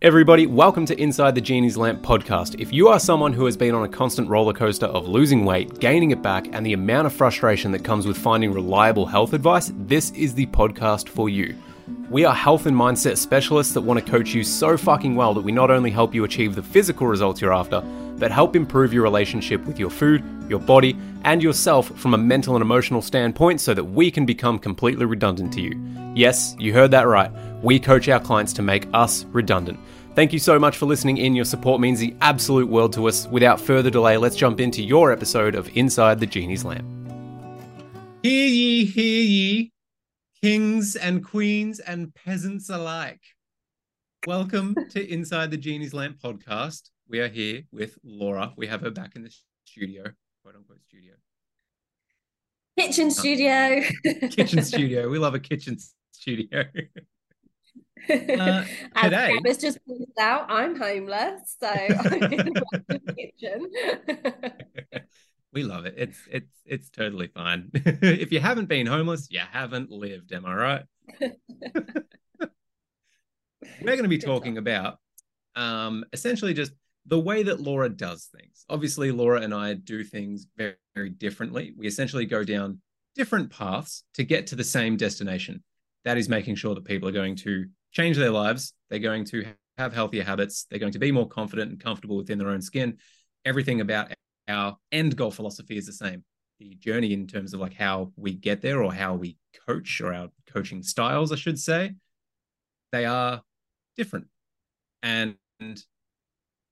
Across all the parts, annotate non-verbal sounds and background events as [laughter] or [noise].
Everybody, welcome to Inside the Genie's Lamp podcast. If you are someone who has been on a constant roller coaster of losing weight, gaining it back, and the amount of frustration that comes with finding reliable health advice, this is the podcast for you. We are health and mindset specialists that want to coach you so fucking well that we not only help you achieve the physical results you're after, but help improve your relationship with your food, your body, and yourself from a mental and emotional standpoint so that we can become completely redundant to you. Yes, you heard that right. We coach our clients to make us redundant. Thank you so much for listening in. Your support means the absolute world to us. Without further delay, let's jump into your episode of Inside the Genie's Lamp. Hear ye, hear ye, kings and queens and peasants alike. Welcome to Inside the Genie's Lamp podcast. We are here with Laura. We have her back in the studio, quote unquote studio. Kitchen studio. [laughs] kitchen studio. We love a kitchen studio. [laughs] Uh, today, As just pointed out, I'm homeless, so I'm in the kitchen. [laughs] we love it. It's it's it's totally fine. if you haven't been homeless, you haven't lived. Am I right? We're going to be talking about um, essentially just the way that Laura does things. Obviously, Laura and I do things very, very differently. We essentially go down different paths to get to the same destination. That is making sure that people are going to change their lives. They're going to have healthier habits. They're going to be more confident and comfortable within their own skin. Everything about our end goal philosophy is the same. The journey in terms of like how we get there or how we coach or our coaching styles, I should say, they are different. And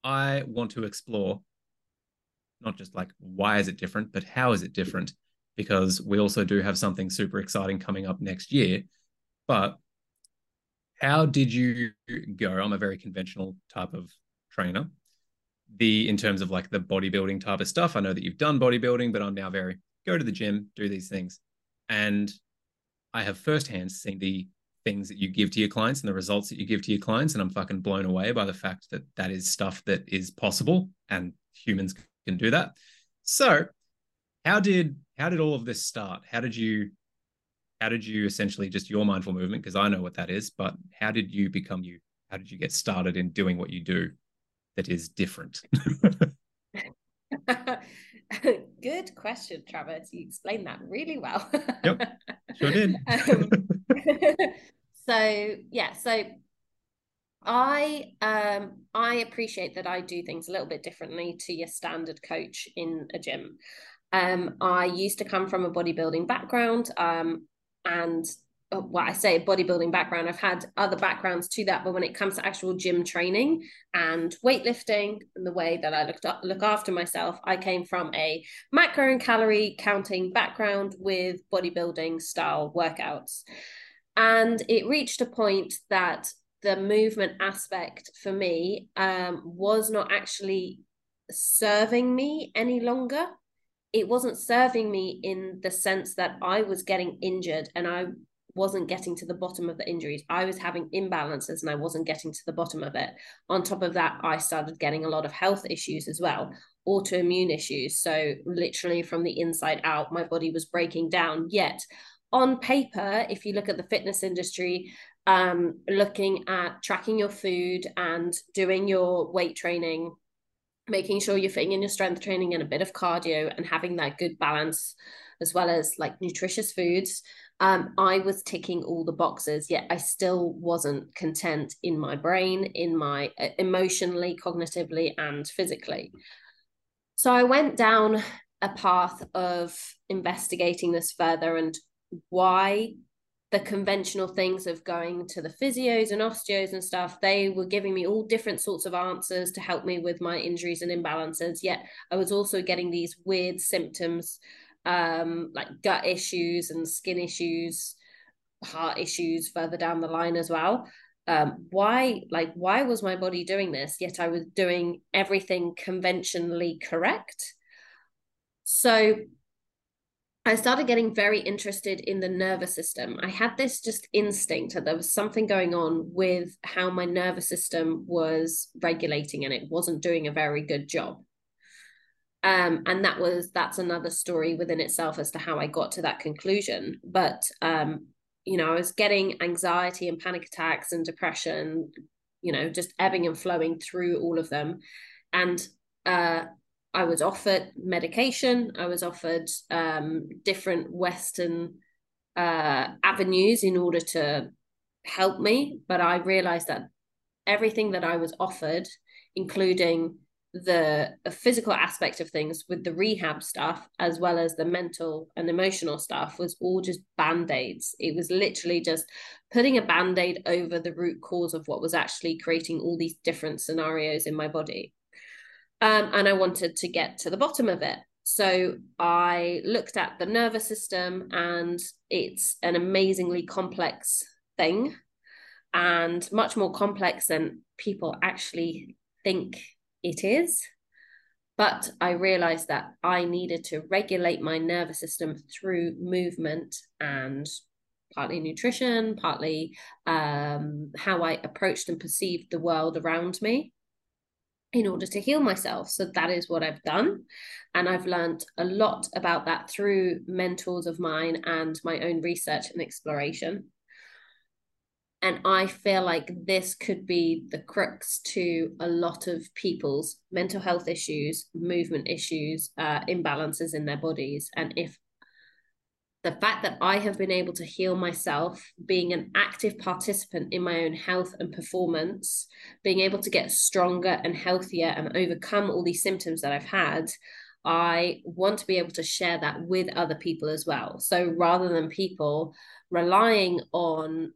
I want to explore not just like why is it different, but how is it different? Because we also do have something super exciting coming up next year. But how did you go? I'm a very conventional type of trainer. The in terms of like the bodybuilding type of stuff, I know that you've done bodybuilding, but I'm now very go to the gym, do these things. And I have firsthand seen the things that you give to your clients and the results that you give to your clients. And I'm fucking blown away by the fact that that is stuff that is possible and humans can do that. So, how did how did all of this start? How did you how did you essentially just your mindful movement because I know what that is, but how did you become you? How did you get started in doing what you do that is different? [laughs] Good question, Travis. You explained that really well. yep, sure did. [laughs] um, [laughs] so yeah, so I um I appreciate that I do things a little bit differently to your standard coach in a gym. Um, I used to come from a bodybuilding background, um, and uh, well, I say bodybuilding background. I've had other backgrounds to that, but when it comes to actual gym training and weightlifting and the way that I looked up, look after myself, I came from a macro and calorie counting background with bodybuilding style workouts. And it reached a point that the movement aspect for me um, was not actually serving me any longer. It wasn't serving me in the sense that I was getting injured and I wasn't getting to the bottom of the injuries. I was having imbalances and I wasn't getting to the bottom of it. On top of that, I started getting a lot of health issues as well, autoimmune issues. So, literally from the inside out, my body was breaking down. Yet, on paper, if you look at the fitness industry, um, looking at tracking your food and doing your weight training, making sure you're fitting in your strength training and a bit of cardio and having that good balance, as well as like nutritious foods, um, I was ticking all the boxes, yet I still wasn't content in my brain, in my uh, emotionally, cognitively, and physically. So I went down a path of investigating this further and why the conventional things of going to the physios and osteos and stuff, they were giving me all different sorts of answers to help me with my injuries and imbalances. Yet I was also getting these weird symptoms, um, like gut issues and skin issues, heart issues further down the line as well. Um, why, like, why was my body doing this? Yet I was doing everything conventionally correct. So I started getting very interested in the nervous system. I had this just instinct that there was something going on with how my nervous system was regulating and it wasn't doing a very good job. Um, and that was that's another story within itself as to how I got to that conclusion. But um, you know, I was getting anxiety and panic attacks and depression, you know, just ebbing and flowing through all of them. And uh, I was offered medication. I was offered um, different Western uh, avenues in order to help me. But I realized that everything that I was offered, including the physical aspect of things with the rehab stuff as well as the mental and emotional stuff was all just band-aids it was literally just putting a band-aid over the root cause of what was actually creating all these different scenarios in my body um, and i wanted to get to the bottom of it so i looked at the nervous system and it's an amazingly complex thing and much more complex than people actually think it is. But I realized that I needed to regulate my nervous system through movement and partly nutrition, partly um, how I approached and perceived the world around me in order to heal myself. So that is what I've done. And I've learned a lot about that through mentors of mine and my own research and exploration. And I feel like this could be the crux to a lot of people's mental health issues, movement issues, uh, imbalances in their bodies. And if the fact that I have been able to heal myself, being an active participant in my own health and performance, being able to get stronger and healthier and overcome all these symptoms that I've had, I want to be able to share that with other people as well. So rather than people relying on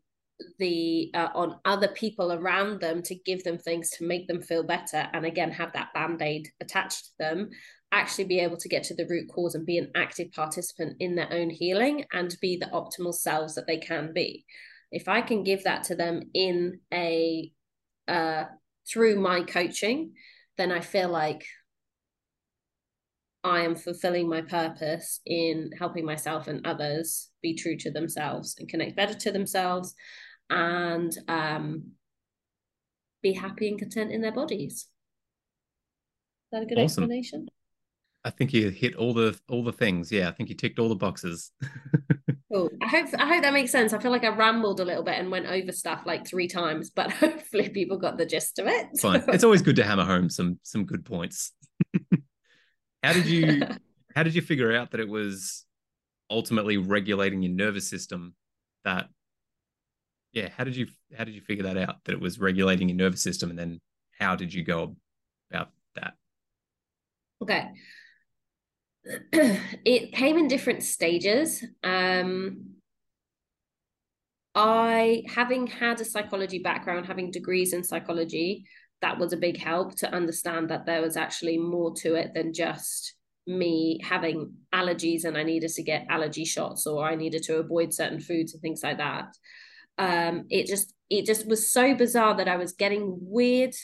the uh, on other people around them to give them things to make them feel better and again have that band-aid attached to them actually be able to get to the root cause and be an active participant in their own healing and be the optimal selves that they can be if i can give that to them in a uh, through my coaching then i feel like I am fulfilling my purpose in helping myself and others be true to themselves and connect better to themselves and um, be happy and content in their bodies. Is that a good awesome. explanation? I think you hit all the all the things. Yeah, I think you ticked all the boxes. [laughs] cool. I hope I hope that makes sense. I feel like I rambled a little bit and went over stuff like three times, but [laughs] hopefully people got the gist of it. Fine. [laughs] It's always good to hammer home some some good points. how did you how did you figure out that it was ultimately regulating your nervous system that yeah how did you how did you figure that out that it was regulating your nervous system and then how did you go about that okay [clears throat] it came in different stages. Um i having had a psychology background having degrees in psychology that was a big help to understand that there was actually more to it than just me having allergies and I needed to get allergy shots or I needed to avoid certain foods and things like that. Um, it just it just was so bizarre that I was getting weird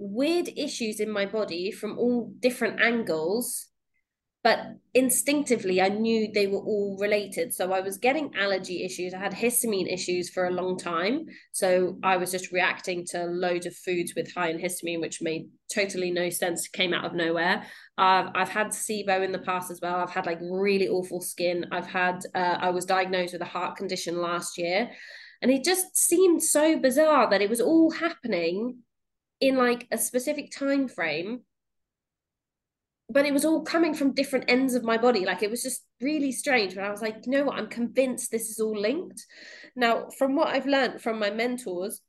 weird issues in my body from all different angles but instinctively I knew they were all related. So I was getting allergy issues. I had histamine issues for a long time. So I was just reacting to loads of foods with high in histamine, which made totally no sense, came out of nowhere. Uh, I've had SIBO in the past as well. I've had like really awful skin. I've had, uh, I was diagnosed with a heart condition last year. And it just seemed so bizarre that it was all happening in like a specific time frame but it was all coming from different ends of my body. Like it was just really strange. But I was like, you know what? I'm convinced this is all linked. Now, from what I've learned from my mentors,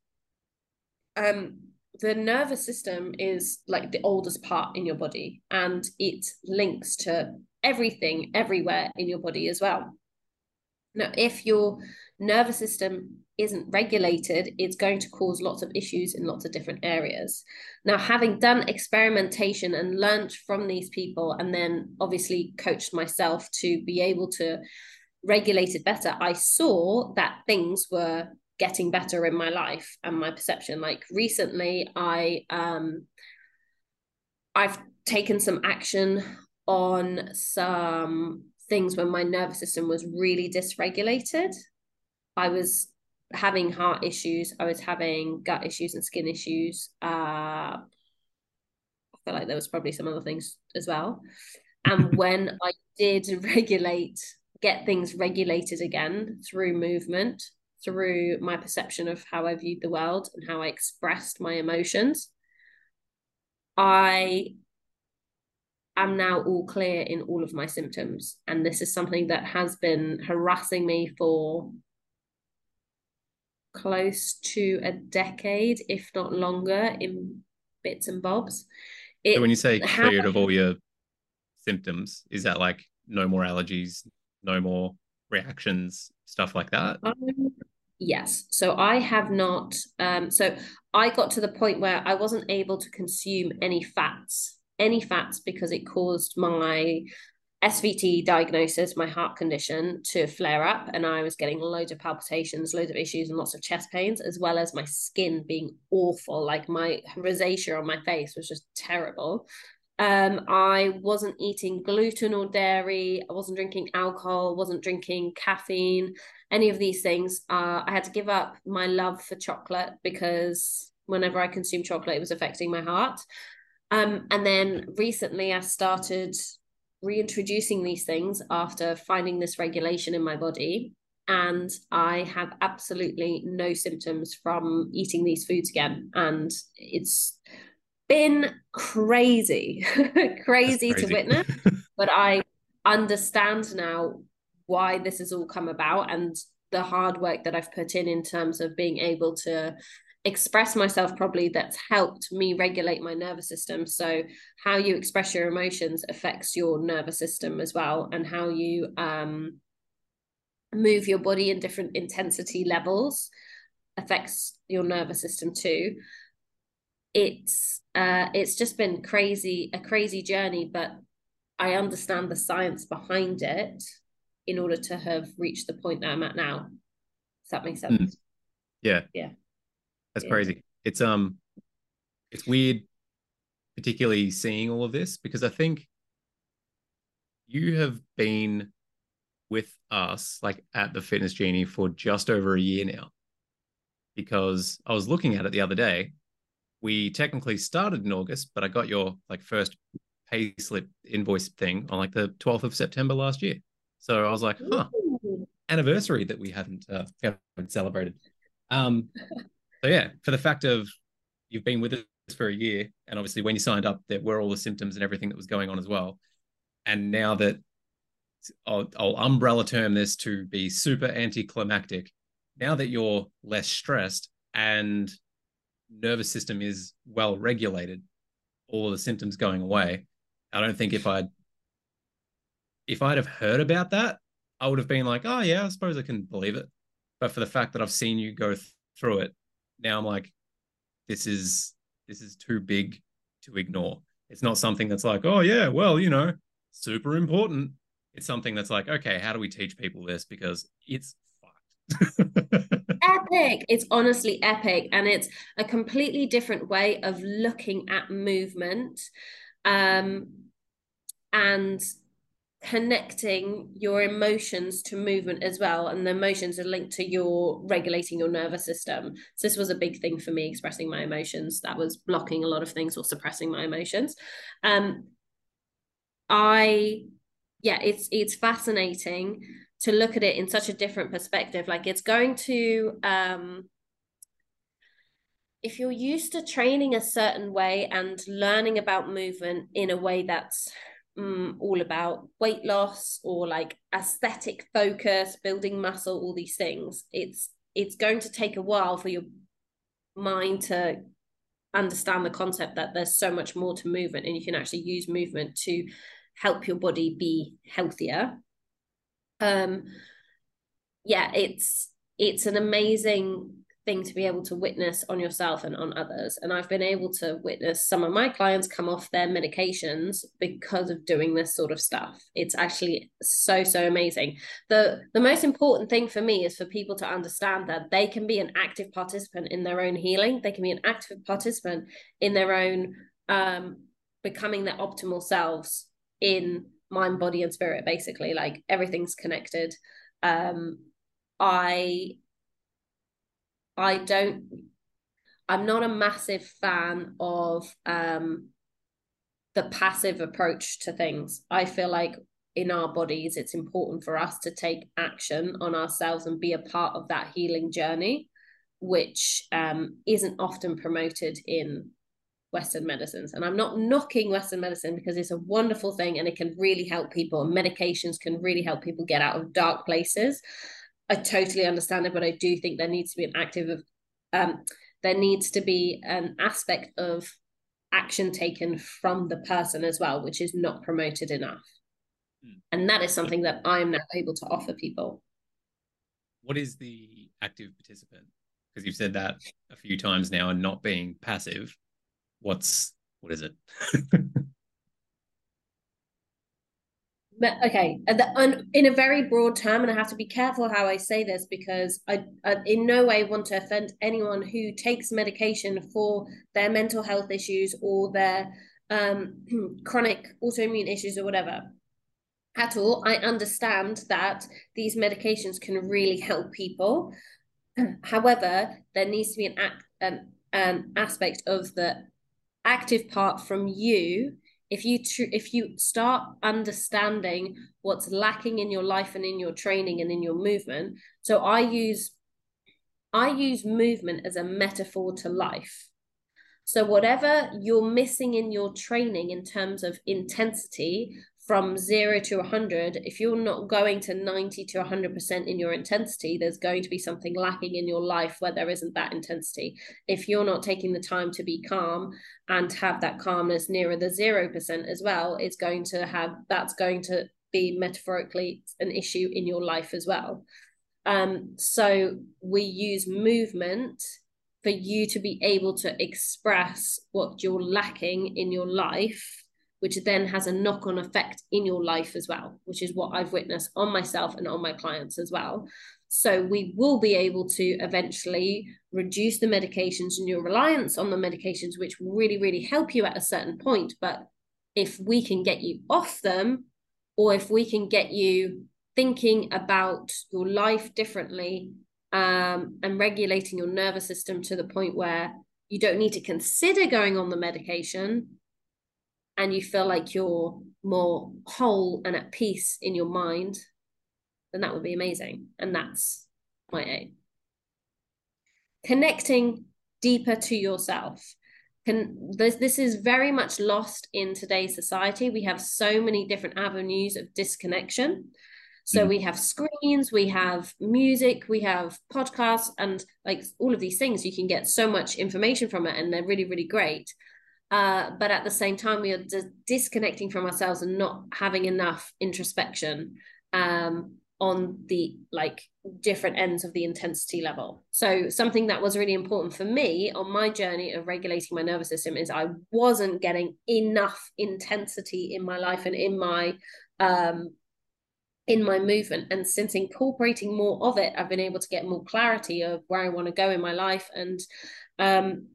um, the nervous system is like the oldest part in your body and it links to everything everywhere in your body as well. Now, if your nervous system isn't regulated, it's going to cause lots of issues in lots of different areas. Now, having done experimentation and learned from these people, and then obviously coached myself to be able to regulate it better, I saw that things were getting better in my life and my perception. Like recently, I um, I've taken some action on some things when my nervous system was really dysregulated. I was having heart issues. I was having gut issues and skin issues. Uh, I feel like there was probably some other things as well. And [laughs] when I did [laughs] regulate, get things regulated again through movement, through my perception of how I viewed the world and how I expressed my emotions, I am now all clear in all of my symptoms. And this is something that has been harassing me for close to a decade, if not longer, in bits and bobs. It, so when you say cleared of all your symptoms, is that like no more allergies, no more reactions, stuff like that? Um, yes. So I have not. Um, so I got to the point where I wasn't able to consume any fats, any fats, because it caused my SVT diagnosis, my heart condition, to flare up. And I was getting loads of palpitations, loads of issues, and lots of chest pains, as well as my skin being awful. Like my rosacea on my face was just terrible. Um, I wasn't eating gluten or dairy. I wasn't drinking alcohol, wasn't drinking caffeine, any of these things. Uh, I had to give up my love for chocolate because whenever I consumed chocolate, it was affecting my heart. Um, and then recently, I started reintroducing these things after finding this regulation in my body. And I have absolutely no symptoms from eating these foods again. And it's been crazy, crazy, [laughs] crazy to witness. [laughs] but I understand now why this has all come about and the hard work that I've put in in terms of being able to express myself properly that's helped me regulate my nervous system. So how you express your emotions affects your nervous system as well and how you um, move your body in different intensity levels affects your nervous system too. It's uh it's just been crazy a crazy journey but i understand the science behind it in order to have reached the point that i'm at now. Does that make sense? Mm. yeah. Yeah that's yeah. crazy. It's um it's weird particularly seeing all of this because I think you have been with us like at the Fitness Genie for just over a year now. Because I was looking at it the other day. We technically started in August, but I got your like first pay slip invoice thing on like the 12th of September last year. So I was like, huh, anniversary that we haven't uh, haven't celebrated. Um, so yeah, for the fact of you've been with us for a year, and obviously when you signed up, there were all the symptoms and everything that was going on as well. And now that I'll, I'll umbrella term this to be super anticlimactic. Now that you're less stressed and nervous system is well regulated, all the symptoms going away. I don't think if I'd if I'd have heard about that, I would have been like, oh yeah, I suppose I can believe it. But for the fact that I've seen you go th- through it now I'm like, this is this is too big to ignore. It's not something that's like, oh yeah, well, you know, super important. It's something that's like, okay, how do we teach people this? Because it's [laughs] epic. It's honestly epic. And it's a completely different way of looking at movement. Um, and connecting your emotions to movement as well and the emotions are linked to your regulating your nervous system. So this was a big thing for me expressing my emotions. That was blocking a lot of things or suppressing my emotions. Um i yeah it's it's fascinating to look at it in such a different perspective. Like it's going to um if you're used to training a certain way and learning about movement in a way that's um, all about weight loss or like aesthetic focus, building muscle, all these things. It's it's going to take a while for your mind to understand the concept that there's so much more to movement and you can actually use movement to help your body be healthier. Um yeah, it's it's an amazing thing to be able to witness on yourself and on others. And I've been able to witness some of my clients come off their medications because of doing this sort of stuff. It's actually so, so amazing. The the most important thing for me is for people to understand that they can be an active participant in their own healing. They can be an active participant in their own um, becoming their optimal selves in mind, body, and spirit, basically. Like everything's connected. Um, I I don't I'm not a massive fan of um the passive approach to things. I feel like in our bodies, it's important for us to take action on ourselves and be a part of that healing journey, which um, isn't often promoted in Western medicines. And I'm not knocking Western medicine because it's a wonderful thing and it can really help people. And medications can really help people get out of dark places. I totally understand it, but I do think there needs to be an active of um, there needs to be an aspect of action taken from the person as well, which is not promoted enough. Hmm. And that is something that I'm now able to offer people. What is the active participant? Because you've said that a few times now and not being passive. What's what is it? [laughs] okay in a very broad term and i have to be careful how i say this because I, I, in no way want to offend anyone who takes medication for their mental health issues or their um, [clears throat] chronic autoimmune issues or whatever at all. I understand that these medications can really help people. [clears throat] However there needs to be an, act, an, an aspect of the active part from you if you tr- if you start understanding what's lacking in your life and in your training and in your movement so i use i use movement as a metaphor to life. So whatever you're missing in your training in terms of intensity from zero to 100, if you're not going to 90 to 100% in your intensity, there's going to be something lacking in your life where there isn't that intensity. If you're not taking the time to be calm and have that calmness nearer the 0% as well, it's going to have that's going to be metaphorically an issue in your life as well. Um, so we use movement for you to be able to express what you're lacking in your life which then has a knock on effect in your life as well, which is what I've witnessed on myself and on my clients as well. So we will be able to eventually reduce the medications and your reliance on the medications, which will really, really help you at a certain point. But if we can get you off them, or if we can get you thinking about your life differently um, and regulating your nervous system to the point where you don't need to consider going on the medication, and you feel like you're more whole and at peace in your mind, then that would be amazing. And that's my aim. Connecting deeper to yourself. Can this this is very much lost in today's society. We have so many different avenues of disconnection. So mm. we have screens, we have music, we have podcasts, and like all of these things. You can get so much information from it, and they're really, really great. Uh, but at the same time, we are d- disconnecting from ourselves and not having enough introspection um, on the like different ends of the intensity level. So something that was really important for me on my journey of regulating my nervous system is I wasn't getting enough intensity in my life and in my um, in my movement. And since incorporating more of it, I've been able to get more clarity of where I want to go in my life and um,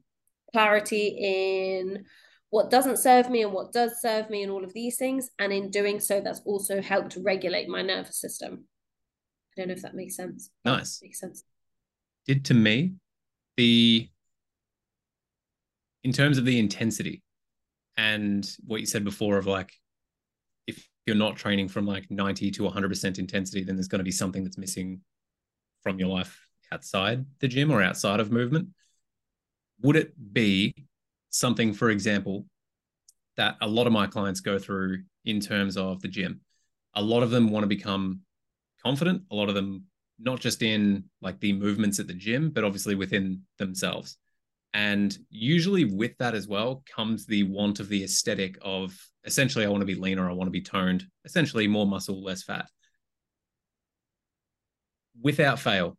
clarity in what doesn't serve me and what does serve me and all of these things. And in doing so that's also helped regulate my nervous system. I don't know if that makes sense. Nice. Makes sense. Did to me the in terms of the intensity and what you said before of like if you're not training from like 90 to 100% intensity then there's going to be something that's missing from your life outside the gym or outside of movement would it be something, for example, that a lot of my clients go through in terms of the gym? A lot of them want to become confident, a lot of them not just in like the movements at the gym, but obviously within themselves. And usually with that as well comes the want of the aesthetic of essentially, I want to be leaner, I want to be toned, essentially more muscle, less fat. Without fail,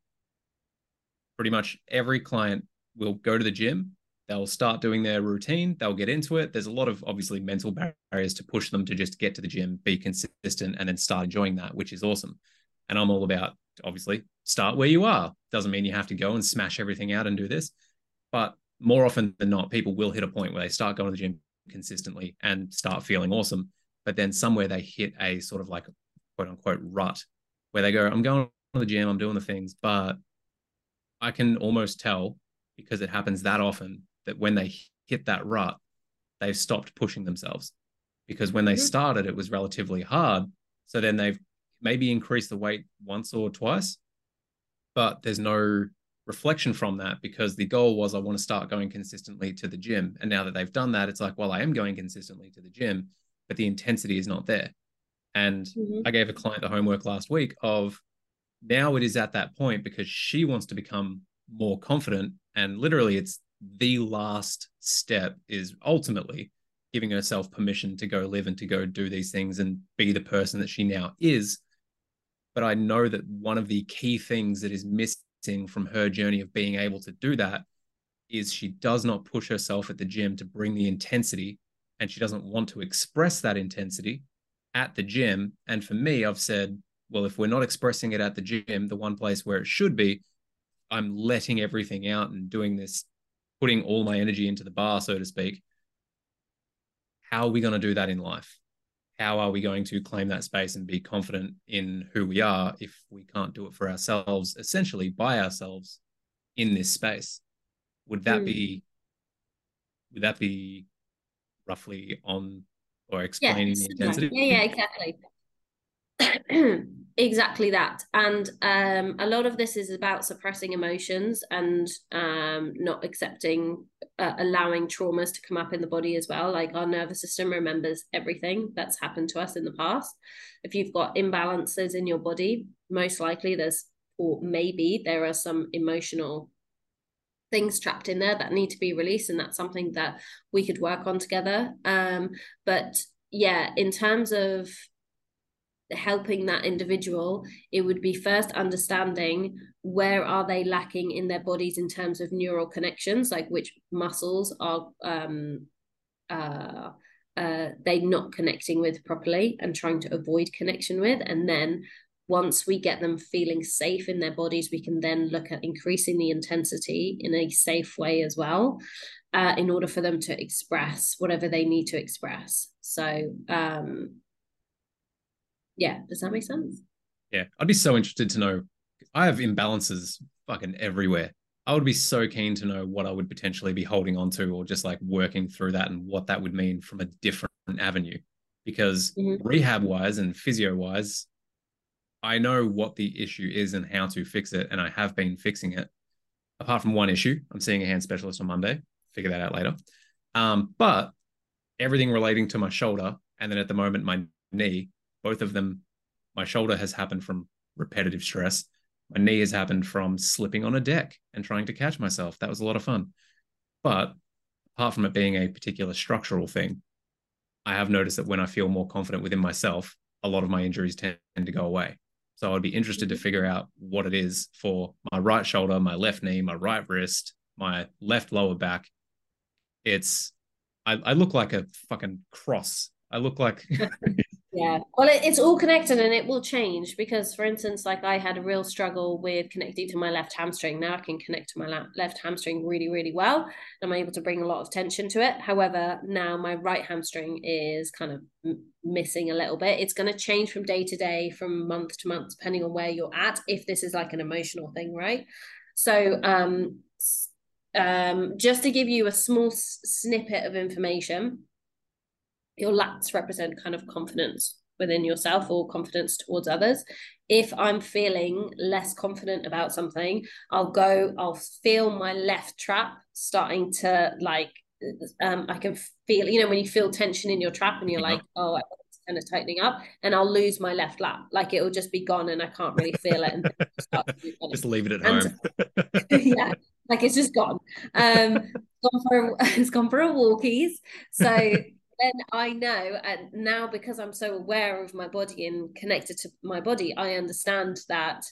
pretty much every client will go to the gym, they'll start doing their routine, they'll get into it. There's a lot of obviously mental barriers to push them to just get to the gym, be consistent, and then start enjoying that, which is awesome. And I'm all about obviously start where you are. Doesn't mean you have to go and smash everything out and do this, but more often than not, people will hit a point where they start going to the gym consistently and start feeling awesome. But then somewhere they hit a sort of like quote unquote rut where they go, I'm going to the gym, I'm doing the things, but I can almost tell because it happens that often that when they hit that rut, they've stopped pushing themselves. Because when they mm-hmm. started, it was relatively hard. So then they've maybe increased the weight once or twice, but there's no reflection from that because the goal was I want to start going consistently to the gym. And now that they've done that, it's like, well, I am going consistently to the gym, but the intensity is not there. And mm-hmm. I gave a client the homework last week of now it is at that point because she wants to become more confident. And literally, it's the last step is ultimately giving herself permission to go live and to go do these things and be the person that she now is. But I know that one of the key things that is missing from her journey of being able to do that is she does not push herself at the gym to bring the intensity and she doesn't want to express that intensity at the gym. And for me, I've said, well, if we're not expressing it at the gym, the one place where it should be, I'm letting everything out and doing this, putting all my energy into the bar, so to speak. How are we going to do that in life? How are we going to claim that space and be confident in who we are if we can't do it for ourselves, essentially by ourselves in this space? Would that mm. be would that be roughly on or explaining yeah, the intensity? Yeah, yeah, exactly. [clears throat] [clears throat] exactly that. And um, a lot of this is about suppressing emotions and um, not accepting uh, allowing traumas to come up in the body as well. Like our nervous system remembers everything that's happened to us in the past. If you've got imbalances in your body most likely there's or maybe there are some emotional things trapped in there that need to be released and that's something that we could work on together. Um, but yeah in terms of helping that individual it would be first understanding where are they lacking in their bodies in terms of neural connections like which muscles are um uh uh, they not connecting with properly and trying to avoid connection with. And then once we get them feeling safe in their bodies we can then look at increasing the intensity in a safe way as well uh, in order for them to express whatever they need to express. So um yeah does that make sense? Yeah i'd be so interested to know i have imbalances fucking everywhere. I would be so keen to know what i would potentially be holding on to or just like working through that and what that would mean from a different avenue. Because mm-hmm. rehab wise and physio wise i know what the issue is and how to fix it and i have been fixing it. Apart from one issue i'm seeing a hand specialist on monday. Figure that out later. Um, but everything relating to my shoulder and then at the moment my knee both of them, my shoulder has happened from repetitive stress. My knee has happened from slipping on a deck and trying to catch myself. That was a lot of fun. But apart from it being a particular structural thing, I have noticed that when I feel more confident within myself, a lot of my injuries tend to go away. So I'd be interested to mm-hmm. figure out what it is for my right shoulder, my left knee, my right wrist, my left lower back. It's I, I look like a fucking cross. I look like [laughs] Yeah. Well, it, it's all connected and it will change because, for instance, like I had a real struggle with connecting to my left hamstring. Now I can connect to my la- left hamstring really, really well. I'm able to bring a lot of tension to it. However, now my right hamstring is kind of m- missing a little bit. It's going to change from day to day, from month to month, depending on where you're at, if this is like an emotional thing, right? So, um, um, just to give you a small s- snippet of information, your lats represent kind of confidence within yourself or confidence towards others. If I'm feeling less confident about something, I'll go, I'll feel my left trap starting to like, um, I can feel, you know, when you feel tension in your trap and you're like, oh, it's kind of tightening up, and I'll lose my left lat. Like it will just be gone and I can't really feel it. And [laughs] just leave it at and, home. [laughs] yeah, like it's just gone. Um, gone for a, [laughs] it's gone for a walkies. So then I know, and now because I'm so aware of my body and connected to my body, I understand that.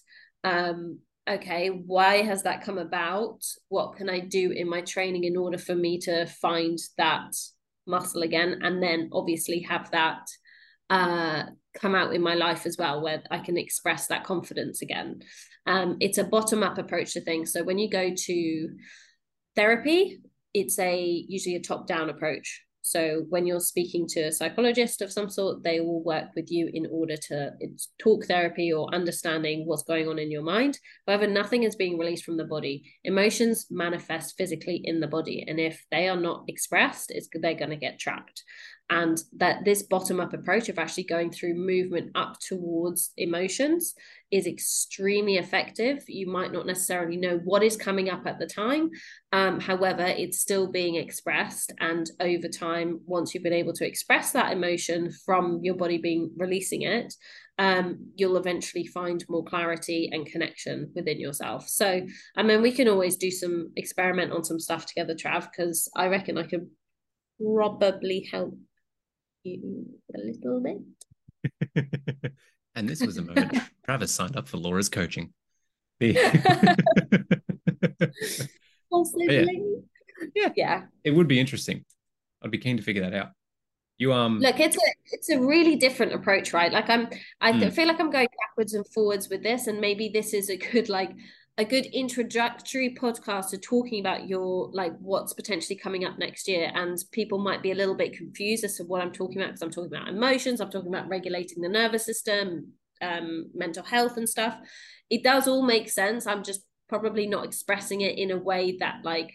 Um, okay, why has that come about? What can I do in my training in order for me to find that muscle again, and then obviously have that uh, come out in my life as well, where I can express that confidence again. Um, it's a bottom up approach to things. So when you go to therapy, it's a usually a top down approach So when you're speaking to a psychologist of some sort, they will work with you in order to talk therapy or understanding what's going on in your mind. However, nothing is being released from the body. Emotions manifest physically in the body, and if they are not expressed, it's they're going to get trapped and that this bottom up approach of actually going through movement up towards emotions is extremely effective you might not necessarily know what is coming up at the time um, however it's still being expressed and over time once you've been able to express that emotion from your body being releasing it um, you'll eventually find more clarity and connection within yourself. So, I mean, we can always do some experiment on some stuff together, Trav, because I reckon I could probably help you a little bit. [laughs] and this was a moment [laughs] Travis signed up for Laura's coaching. [laughs] Possibly. Yeah. yeah. It would be interesting. I'd be keen to figure that out. You um look, it's a it's a really different approach, right? Like I'm I mm. feel like I'm going backwards and forwards with this, and maybe this is a good like a good introductory podcast to talking about your like what's potentially coming up next year and people might be a little bit confused as to what i'm talking about because i'm talking about emotions i'm talking about regulating the nervous system um, mental health and stuff. It does all make sense. I'm just probably not expressing it in a way that like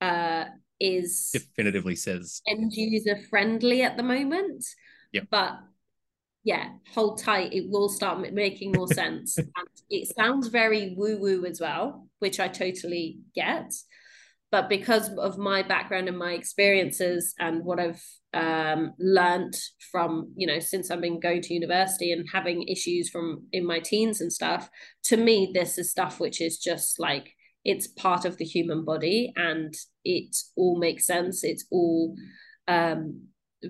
uh is definitively says end user friendly at the moment. Yeah but yeah, hold tight. It will start making more sense. [laughs] and it sounds very woo woo as well, which I totally get. But because of my background and my experiences and what I've um, learned from, you know, since I've been going to university and having issues from in my teens and stuff, to me, this is stuff which is just like it's part of the human body and it all makes sense. It's all um,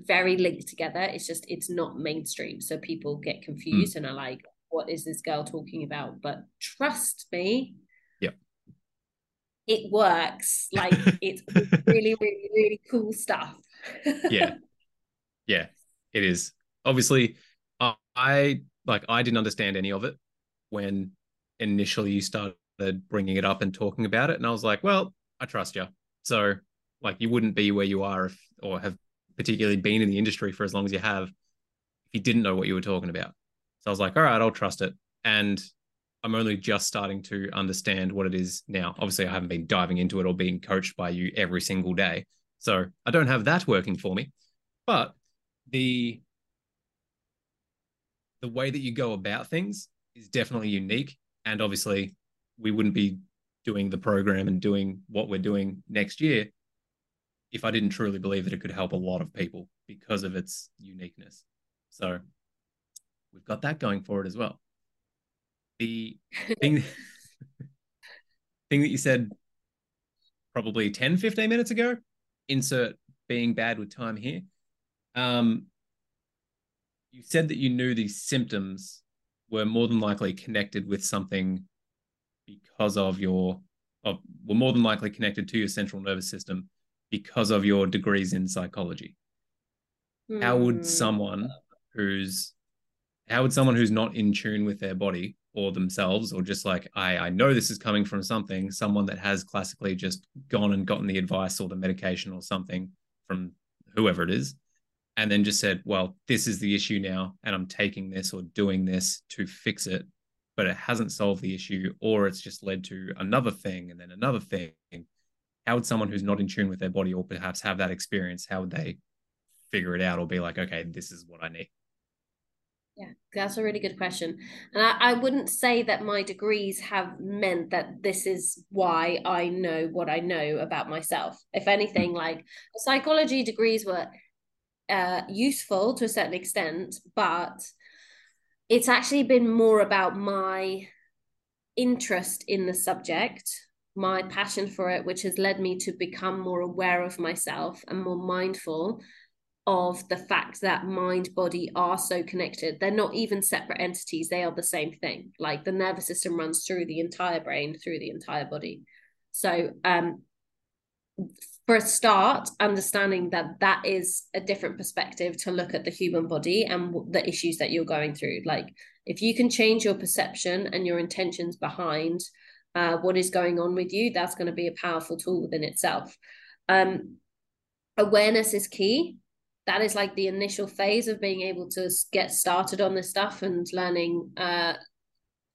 very linked together. It's just it's not mainstream, so people get confused mm. and are like, "What is this girl talking about?" But trust me, yeah, it works. Like [laughs] it's really, really, really cool stuff. yeah, yeah, it is. Obviously, I like I didn't understand any of it when initially you started bringing it up and talking about it, and I was like, "Well, I trust you." So like you wouldn't be where you are if or have particularly been in the industry for as long as you have, if you didn't know what you were talking about. So I was like, all right, I'll trust it. And I'm only just starting to understand what it is now. Obviously, I haven't been diving into it or being coached by you every single day. So I don't have that working for me. But the the way that you go about things is definitely unique. And obviously, we wouldn't be doing the program and doing what we're doing next year if I didn't truly believe that it could help a lot of people because of its uniqueness. So we've got that going for it as well. The [laughs] thing [laughs] thing that you said probably 10, 15 minutes ago, insert being bad with time here. Um, you said that you knew these symptoms were more than likely connected with something because of your, of, were more than likely connected to your central nervous system because of your degrees in psychology. Mm. How would hmm. someone who's how would someone who's not in tune with their body or themselves or just like I I know this is coming from something, someone that has classically just gone and gotten the advice or the medication or something from whoever it is and then just said, well, this is the issue now and I'm taking this or doing this to fix it, but it hasn't solved the issue or it's just led to another thing and then another thing how would someone who's not in tune with their body or perhaps have that experience how would they figure it out or be like okay this is what i need yeah that's a really good question. And I, I wouldn't say that my degrees have meant that this is why i know what i know about myself. If anything mm-hmm. like psychology degrees were uh, useful to a certain extent but it's actually been more about my interest in the subject my passion for it, which has led me to become more aware of myself and more mindful of the fact that mind body are so connected. They're not even separate entities, they are the same thing. Like the nervous system runs through the entire brain, through the entire body. So, um, for a start, understanding that that is a different perspective to look at the human body and the issues that you're going through. Like, if you can change your perception and your intentions behind uh, what is going on with you, that's going to be a powerful tool within itself. Um, awareness is key. That is like the initial phase of being able to get started on this stuff and learning, uh,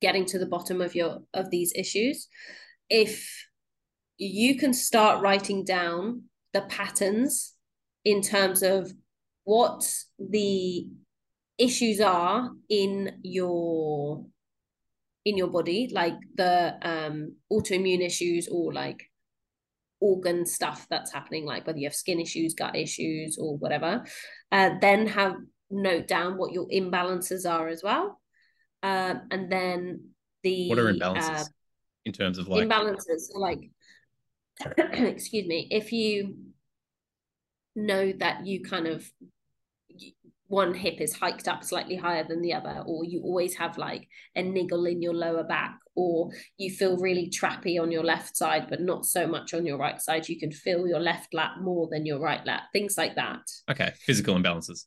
getting to the bottom of your of these issues. If you can start writing down the patterns in terms of what the issues are in your in your body like the um autoimmune issues or like organ stuff that's happening like whether you have skin issues gut issues or whatever uh, then have note down what your imbalances are as well. Um, and then the what are imbalances uh, in terms of like imbalances like [clears throat] excuse me if you know that you kind of one hip is hiked up slightly higher than the other, or you always have like a niggle in your lower back, or you feel really trappy on your left side, but not so much on your right side. You can feel your left lat more than your right lat, things like that. Okay. Physical imbalances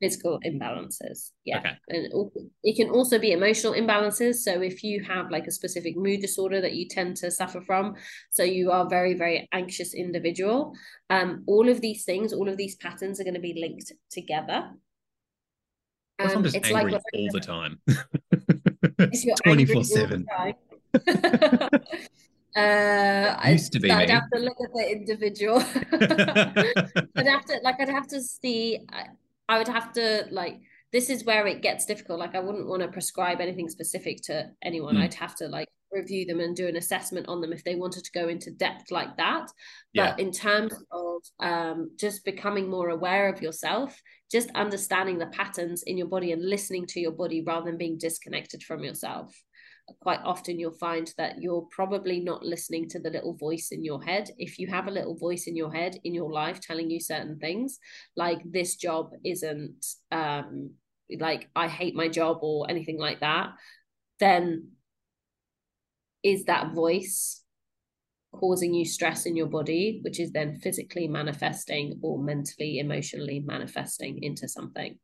physical imbalances. Yeah. Okay. And it can also be emotional imbalances. So if you have like a specific mood disorder that you tend to suffer from, so you are very, very anxious individual, um, all of these things, all of these patterns are going to be linked together. Um, I'm just angry like all the time. 24 7. [laughs] Uh, used to be. I'd have to look at the individual. [laughs] I'd have to like. I'd have to see. I would have to like this is where it gets difficult. Like I wouldn't want to prescribe anything specific to anyone. Mm. I'd have to like review them and do an assessment on them if they wanted to go into depth like that. Yeah. But in terms of um, just becoming more aware of yourself, just understanding the patterns in your body and listening to your body rather than being disconnected from yourself quite often you'll find that you're probably not listening to the little voice in your head. If you have a little voice in your head in your life telling you certain things, like this job isn't um like I hate my job or anything like that, then is that voice causing you stress in your body, which is then physically manifesting or mentally, emotionally manifesting into something.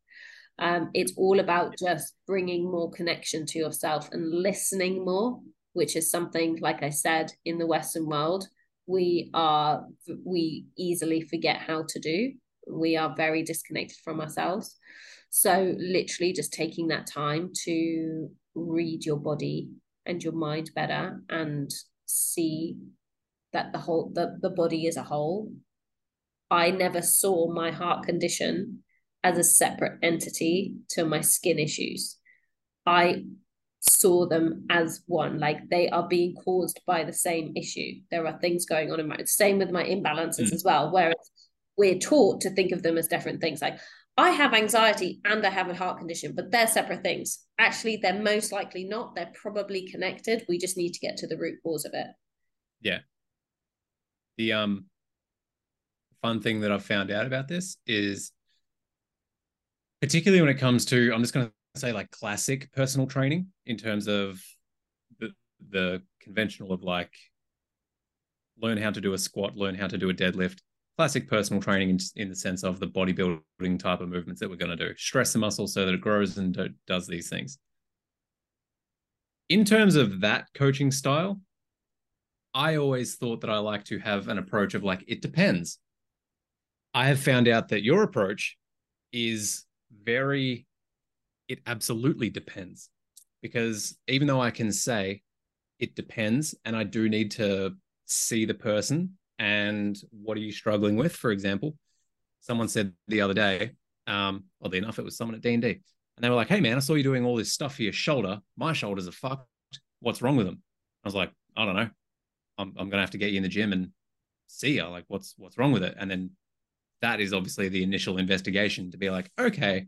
Um, it's all about just bringing more connection to yourself and listening more, which is something, like I said, in the Western world, we are we easily forget how to do. We are very disconnected from ourselves. So literally just taking that time to read your body and your mind better and see that the whole the, the body is a whole. I never saw my heart condition as a separate entity to my skin issues. I saw them as one, like they are being caused by the same issue. There are things going on in my same with my imbalances mm. as well, whereas we're taught to think of them as different things. Like I have anxiety and I have a heart condition, but they're separate things. Actually, they're most likely not. They're probably connected. We just need to get to the root cause of it. Yeah. The um fun thing that I've found out about this is particularly when it comes to, I'm just going to say like classic personal training in terms of the, the conventional of like learn how to do a squat, learn how to do a deadlift, classic personal training in, in the sense of the bodybuilding type of movements that we're going to do. Stress the muscle so that it grows and do, does these things. In terms of that coaching style, I always thought that I like to have an approach of like, it depends. I have found out that your approach is very, it absolutely depends. Because even though I can say it depends, and I do need to see the person and what are you struggling with, for example. Someone said the other day, um, oddly enough, it was someone at D&D, and they were like, hey man, I saw you doing all this stuff for your shoulder. My shoulders are fucked. What's wrong with them? I was like, I don't know. I'm, I'm gonna have to get you in the gym and see you. Like, what's what's wrong with it? And then that is obviously the initial investigation to be like, okay,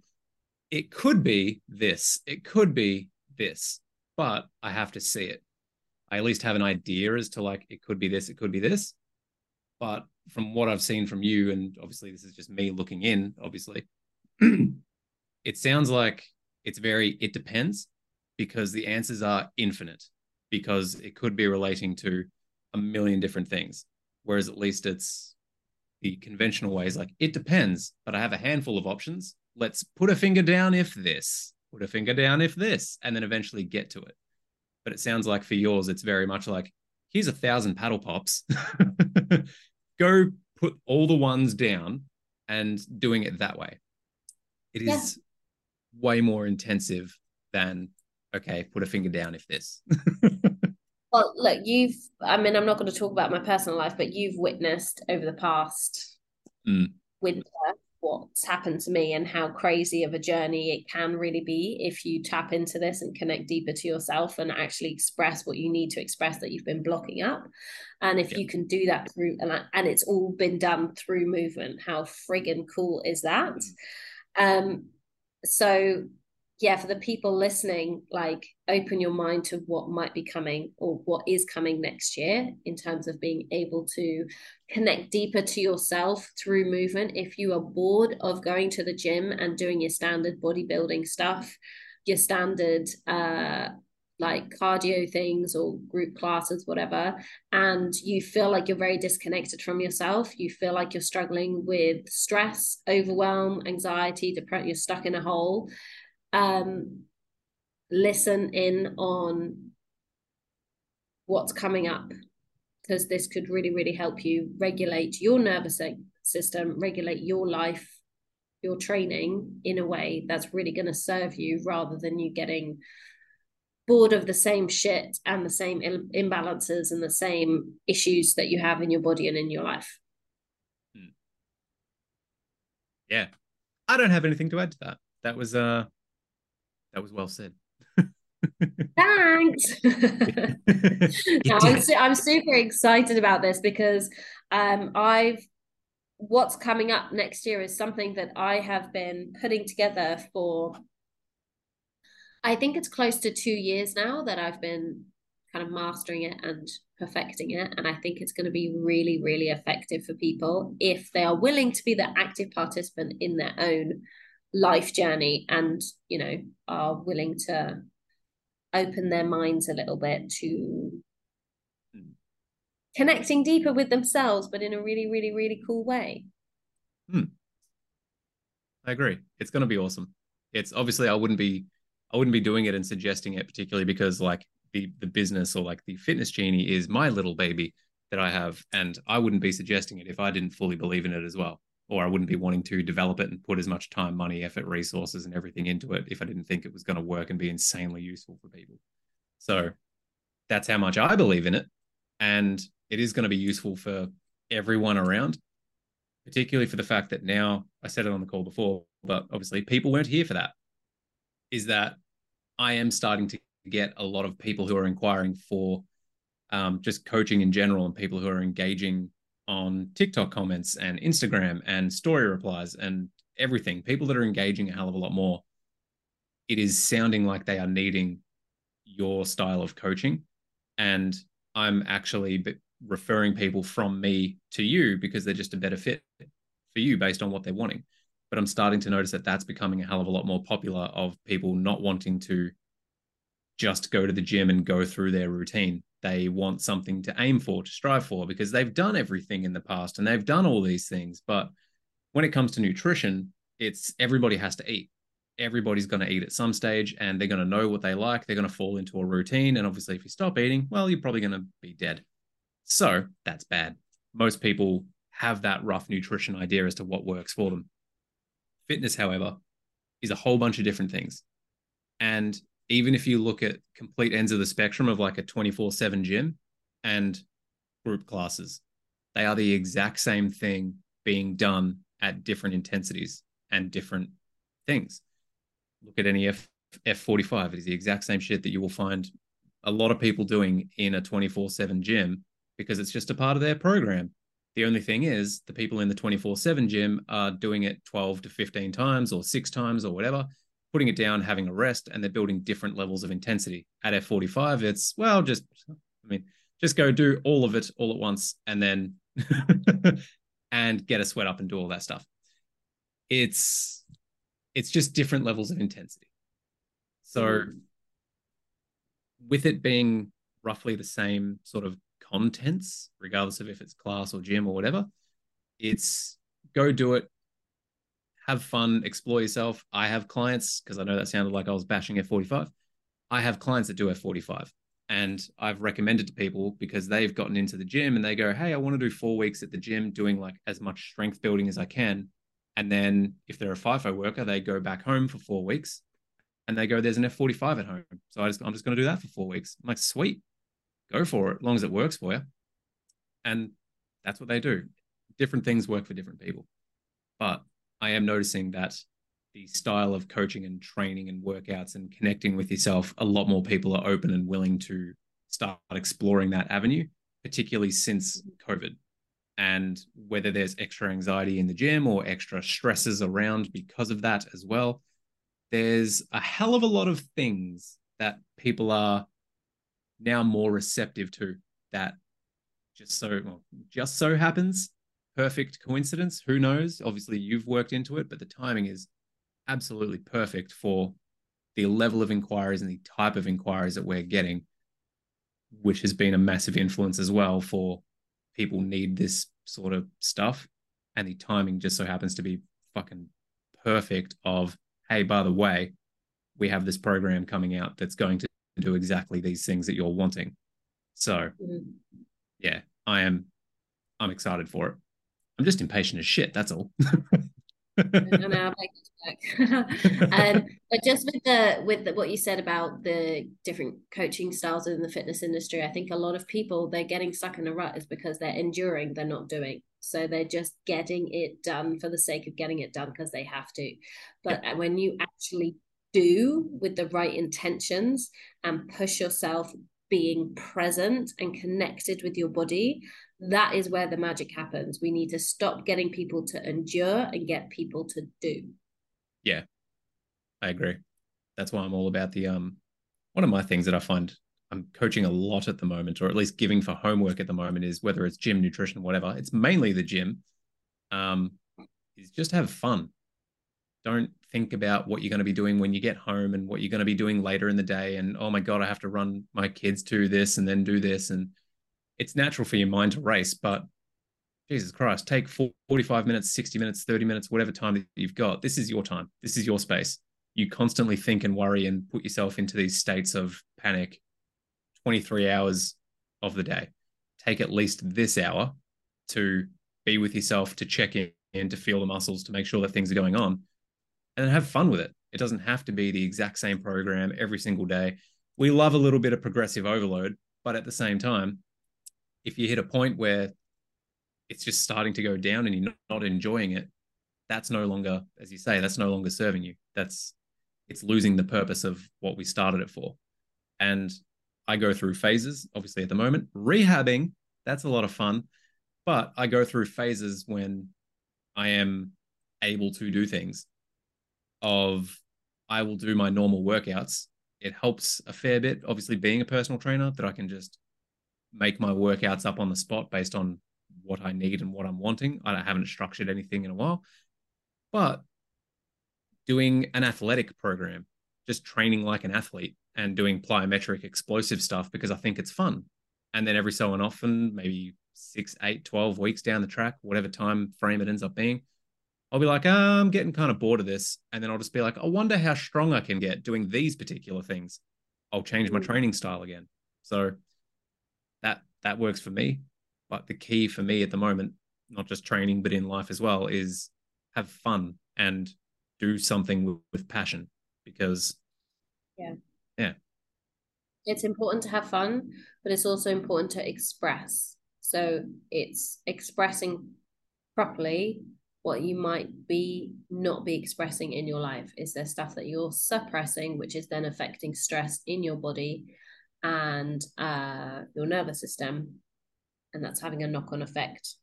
it could be this, it could be this, but I have to see it. I at least have an idea as to like, it could be this, it could be this. But from what I've seen from you, and obviously this is just me looking in, obviously, [clears throat] it sounds like it's very, it depends because the answers are infinite because it could be relating to a million different things. Whereas at least it's the conventional ways like it depends but i have a handful of options let's put a finger down if this put a finger down if this and then eventually get to it but it sounds like for yours it's very much like here's a thousand paddle pops [laughs] go put all the ones down and doing it that way. It is yeah. way more intensive than okay, put a finger down if this. [laughs] well, look, you've I mean, I'm not going to talk about my personal life, but you've witnessed over the past mm. winter what's happened to me and how crazy of a journey it can really be if you tap into this and connect deeper to yourself and actually express what you need to express that you've been blocking up. And if you can do that through and, and it's all been done through movement. How friggin cool is that? Um so yeah, for the people listening, like open your mind to what might be coming or what is coming next year in terms of being able to connect deeper to yourself through movement. If you are bored of going to the gym and doing your standard bodybuilding stuff, your standard uh like cardio things or group classes, whatever, and you feel like you're very disconnected from yourself, you feel like you're struggling with stress, overwhelm, anxiety, depression, you're stuck in a hole, um, listen in on what's coming up because this could really really help you regulate your nervous system regulate your life your training in a way that's really going to serve you rather than you getting bored of the same shit and the same imbalances and the same issues that you have in your body and in your life. Hmm. yeah. I don't have anything to add to that. That was uh that was well said. Thanks. [laughs] no, I'm, su- I'm super excited about this because um, I've what's coming up next year is something that I have been putting together for. I think it's close to two years now that I've been kind of mastering it and perfecting it. And I think it's going to be really, really effective for people if they are willing to be the active participant in their own life journey and you know are willing to open their minds a little bit to mm. connecting deeper with themselves but in a really really really cool way hmm. i agree it's going to be awesome it's obviously i wouldn't be i wouldn't be doing it and suggesting it particularly because like the the business or like the fitness genie is my little baby that i have and i wouldn't be suggesting it if i didn't fully believe in it as well or I wouldn't be wanting to develop it and put as much time, money, effort, resources, and everything into it if I didn't think it was going to work and be insanely useful for people. So that's how much I believe in it. And it is going to be useful for everyone around, particularly for the fact that now I said it on the call before, but obviously people weren't here for that. Is that I am starting to get a lot of people who are inquiring for um, just coaching in general and people who are engaging on TikTok comments and Instagram and story replies and everything, people that are engaging a hell of a lot more, it is sounding like they are needing your style of coaching. And I'm actually referring people from me to you because they're just a better fit for you based on what they're wanting. But I'm starting to notice that that's becoming a hell of a lot more popular of people not wanting to just go to the gym and go through their routine they want something to aim for, to strive for, because they've done everything in the past and they've done all these things. But when it comes to nutrition, it's everybody has to eat. Everybody's going to eat at some stage and they're going to know what they like. They're going to fall into a routine. And obviously, if you stop eating, well, you're probably going to be dead. So that's bad. Most people have that rough nutrition idea as to what works for them. Fitness, however, is a whole bunch of different things. And even if you look at complete ends of the spectrum of like a 24 7 gym and group classes, they are the exact same thing being done at different intensities and different things. Look at any F F45, it is the exact same shit that you will find a lot of people doing in a 24 7 gym because it's just a part of their program. The only thing is, the people in the 24 7 gym are doing it 12 to 15 times or six times or whatever putting it down, having a rest, and they're building different levels of intensity. At F45, it's, well, just, I mean, just go do all of it all at once and then, [laughs] and get a sweat up and do all that stuff. It's, it's just different levels of intensity. So, mm. with it being roughly the same sort of contents, regardless of if it's class or gym or whatever, it's go do it, have fun, explore yourself. I have clients because I know that sounded like I was bashing F45. I have clients that do F45. And I've recommended to people because they've gotten into the gym and they go, Hey, I want to do four weeks at the gym doing like as much strength building as I can. And then if they're a FIFO worker, they go back home for four weeks and they go, There's an F45 at home. So I just, I'm just going to do that for four weeks. I'm like, Sweet, go for it, as long as it works for you. And that's what they do. Different things work for different people. But I am noticing that the style of coaching and training and workouts and connecting with yourself, a lot more people are open and willing to start exploring that avenue, particularly since COVID. And whether there's extra anxiety in the gym or extra stresses around because of that as well, there's a hell of a lot of things that people are now more receptive to that just so well, just so happens perfect coincidence who knows obviously you've worked into it but the timing is absolutely perfect for the level of inquiries and the type of inquiries that we're getting, which has been a massive influence as well for people need this sort of stuff. And the timing just so happens to be fucking perfect of, hey, by the way, we have this program coming out that's going to do exactly these things that you're wanting. So mm-hmm. yeah, I am I'm excited for it. I'm just impatient as shit, that's all. and I'll make um, but just with the with the, what you said about the different coaching styles in the fitness industry, I think a lot of people they're getting stuck in a rut is because they're enduring, they're not doing. So they're just getting it done for the sake of getting it done because they have to. But yeah. when you actually do with the right intentions and push yourself being present and connected with your body, that is where the magic happens. We need to stop getting people to endure and get people to do. Yeah, I agree. That's why I'm all about the um. One of my things that I find I'm coaching a lot at the moment, or at least giving for homework at the moment, is whether it's gym, nutrition, whatever. It's mainly the gym. Um, is just have fun. Don't think about what you're going to be doing when you get home and what you're going to be doing later in the day. And oh my god, I have to run my kids to this and then do this. And it's natural for your mind to race, but Jesus Christ, take 45 minutes, 60 minutes, 30 minutes, whatever time that you've got. This is your time. This is your space. You constantly think and worry and put yourself into these states of panic 23 hours of the day. Take at least this hour to be with yourself, to check in, to feel the muscles, to make sure that things are going on, and have fun with it. It doesn't have to be the exact same program every single day. We love a little bit of progressive overload, but at the same time, if you hit a point where it's just starting to go down and you're not enjoying it, that's no longer, as you say, that's no longer serving you. That's it's losing the purpose of what we started it for. And I go through phases, obviously at the moment. Rehabbing, that's a lot of fun. But I go through phases when I am able to do things of I will do my normal workouts. It helps a fair bit, obviously being a personal trainer, that I can just make my workouts up on the spot based on what I need and what I'm wanting. I haven't structured anything in a while, but doing an athletic program, just training like an athlete and doing plyometric explosive stuff because I think it's fun. And then every so often, maybe six, eight, 12 weeks down the track, whatever time frame it ends up being, I'll be like, oh, I'm getting kind of bored of this. And then I'll just be like, I wonder how strong I can get doing these particular things. I'll change my training style again. So that works for me. But the key for me at the moment, not just training, but in life as well, is have fun and do something with, with passion because, yeah, yeah, it's important to have fun, but it's also important to express. So it's expressing properly what you might be not be expressing in your life. Is there stuff that you're suppressing, which is then affecting stress in your body and uh, your nervous system? and that's having a knock-on effect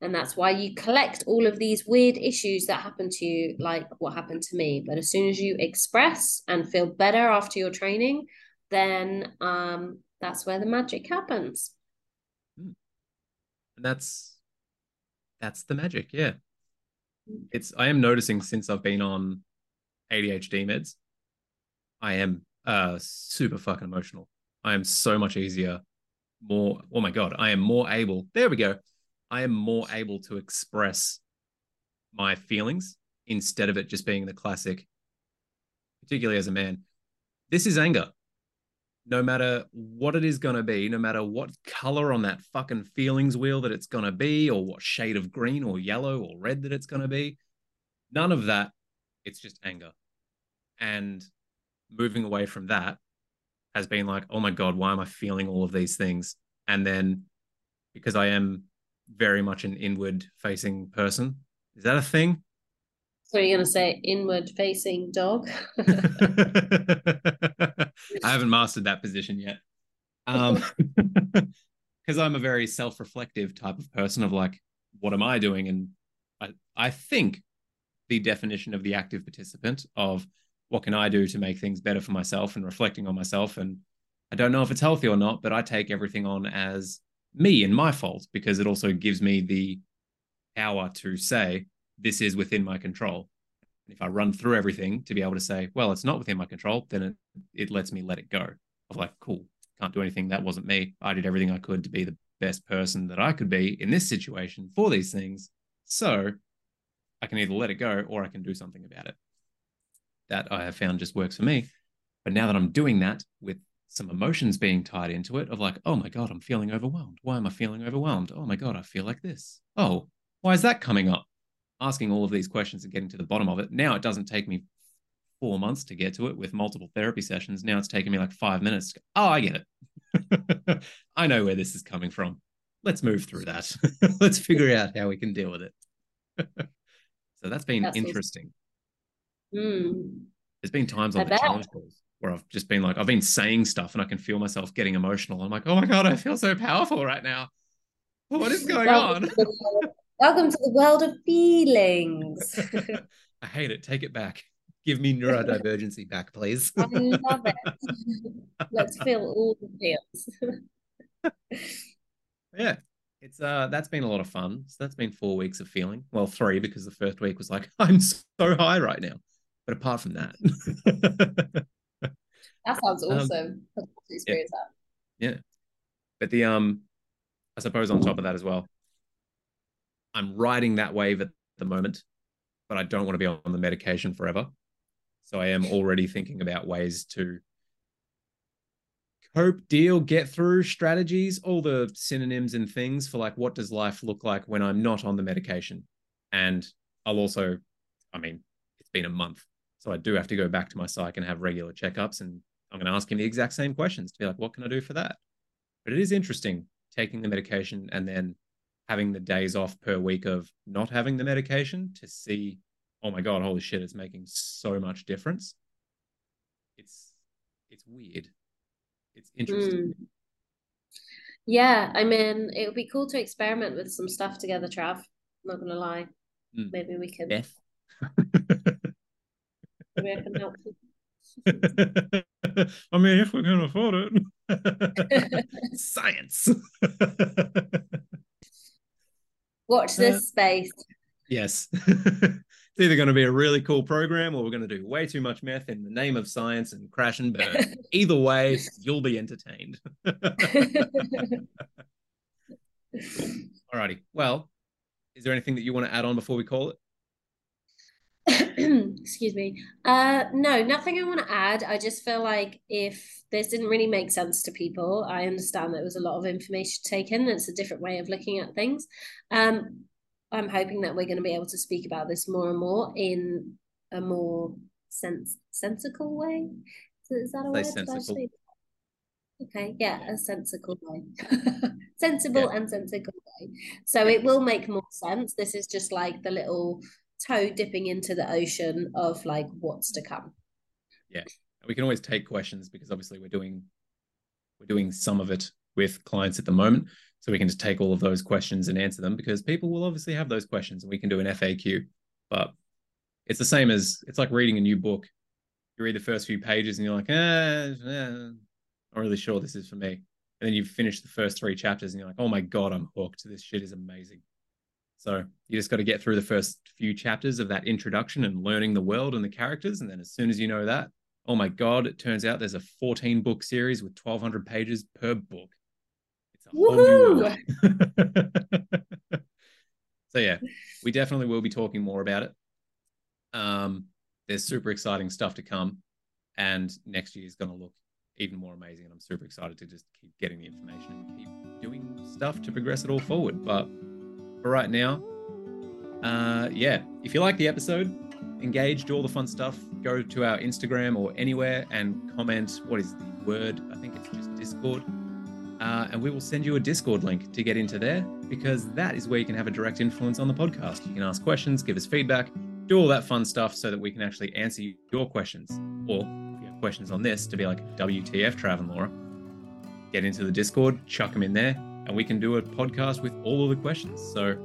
and that's why you collect all of these weird issues that happen to you like what happened to me but as soon as you express and feel better after your training then um that's where the magic happens hmm. and that's that's the magic yeah hmm. it's i am noticing since i've been on adhd meds i am uh super fucking emotional i am so much easier more oh my god i am more able there we go i am more able to express my feelings instead of it just being the classic particularly as a man this is anger no matter what it is going to be, no matter what color on that fucking feelings wheel that it's going to be, or what shade of green or yellow or red that it's going to be, none of that. It's just anger. And moving away from that has been like, oh my God, why am I feeling all of these things? And then because I am very much an inward facing person, is that a thing? So you're going to say inward facing dog? [laughs] [laughs] I haven't mastered that position yet. Um, [laughs] because I'm a very self-reflective type of person of like, what am I doing? And I, I think the definition of the active participant of what can I do to make things better for myself and reflecting on myself. And I don't know if it's healthy or not, but I take everything on as me and my fault because it also gives me the power to say, this is within my control. And if I run through everything to be able to say, well, it's not within my control, then it, it lets me let it go. Of like, cool, can't do anything. That wasn't me. I did everything I could to be the best person that I could be in this situation for these things. So I can either let it go or I can do something about it. That I have found just works for me. But now that I'm doing that with some emotions being tied into it, of like, oh my God, I'm feeling overwhelmed. Why am I feeling overwhelmed? Oh my God, I feel like this. Oh, why is that coming up? asking all of these questions and getting to the bottom of it. Now it doesn't take me four months to get to it with multiple therapy sessions. Now it's taking me like five minutes. Oh, I get it. [laughs] I know where this is coming from. Let's move through that. [laughs] Let's figure out how we can deal with it. [laughs] so that's been that's interesting. Mm. There's been times on I the bet. challenge calls where I've just been like, I've been saying stuff and I can feel myself getting emotional. I'm like, oh my God, I feel so powerful right now. What is going on? Welcome to the world of feelings. [laughs] I hate it. Take it back. Give me neurodivergency back, please. I love it. [laughs] Let's feel all the feels. [laughs] yeah. It's uh that's been a lot of fun. So that's been four weeks of feeling. Well, three because the first week was like, I'm so high right now. But apart from that. [laughs] that sounds um, awesome. Um, experience yeah. that. Yeah. But the um I suppose on top of that as well, I'm riding that wave at the moment, but I don't want to be on the medication forever. So I am already thinking about ways to cope, deal, get through strategies, all the synonyms and things for like what does life look like when I'm not on the medication. And I'll also, I mean, it's been a month. So I do have to go back to my psych and have regular checkups. And I'm going to ask him the exact same questions to be like, what can I do for that? But it is interesting taking the medication and then having the days off per week of not having the medication to see, oh my god, holy shit, it's making so much difference. It's it's weird. It's interesting. Mm. Yeah, I mean, it would be cool to experiment with some stuff together, Trav. I'm not gonna lie. Mm. Maybe we can. Beth. I can help you. I mean, if we can afford it. [laughs] Science. [laughs] Watch this uh, space. Yes. [laughs] it's either going to be a really cool program or we're going to do way too much meth in the name of science and crash and burn. either way, you'll be entertained. Alrighty. Well, is there anything that you want to add on before we call it? [clears throat] excuse me. Uh no nothing i want to add. I just feel like if this didn't really make sense to people i understand that it was a lot of information taken it's a different way of looking at things. Um i'm hoping that we're going to be able to speak about this more and more in a more sense sensical way. Is that a word? Sensical. okay yeah a sensical way. [laughs] Sensible yeah. and sensical way. So it will make more sense. This is just like the little toe dipping into the ocean of like what's to come. Yeah. We can always take questions because obviously we're doing we're doing some of it with clients at the moment. So we can just take all of those questions and answer them because people will obviously have those questions and we can do an FAQ. But it's the same as it's like reading a new book. You read the first few pages and you're like, eh, eh, I'm not really sure this is for me. And then you finish the first three chapters and you're like, oh my God, I'm hooked. This shit is amazing. So you just got to get through the first few chapters of that introduction and learning the world and the characters. And then as soon as you know that, oh my God, it turns out there's a 14 book series with 1,200 pages per book. It's a whole [laughs] so yeah, we definitely will be talking more about it. Um, there's super exciting stuff to come. And next year is going to look even more amazing. And I'm super excited to just keep getting the information and keep doing stuff to progress it all forward. But for right now, uh, yeah, if you like the episode, engage, do all the fun stuff, go to our Instagram or anywhere and comment what is the word? I think it's just Discord. Uh, and we will send you a Discord link to get into there because that is where you can have a direct influence on the podcast. You can ask questions, give us feedback, do all that fun stuff so that we can actually answer your questions. Or if you have questions on this, to be like, WTF, Trav and Laura, get into the Discord, chuck them in there, and we can do a podcast with all of the questions. So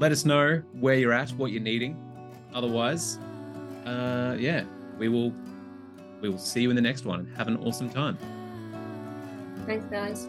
let us know where you're at, what you're needing. Otherwise, uh, yeah, we will we will see you in the next one. Have an awesome time. Thanks, guys.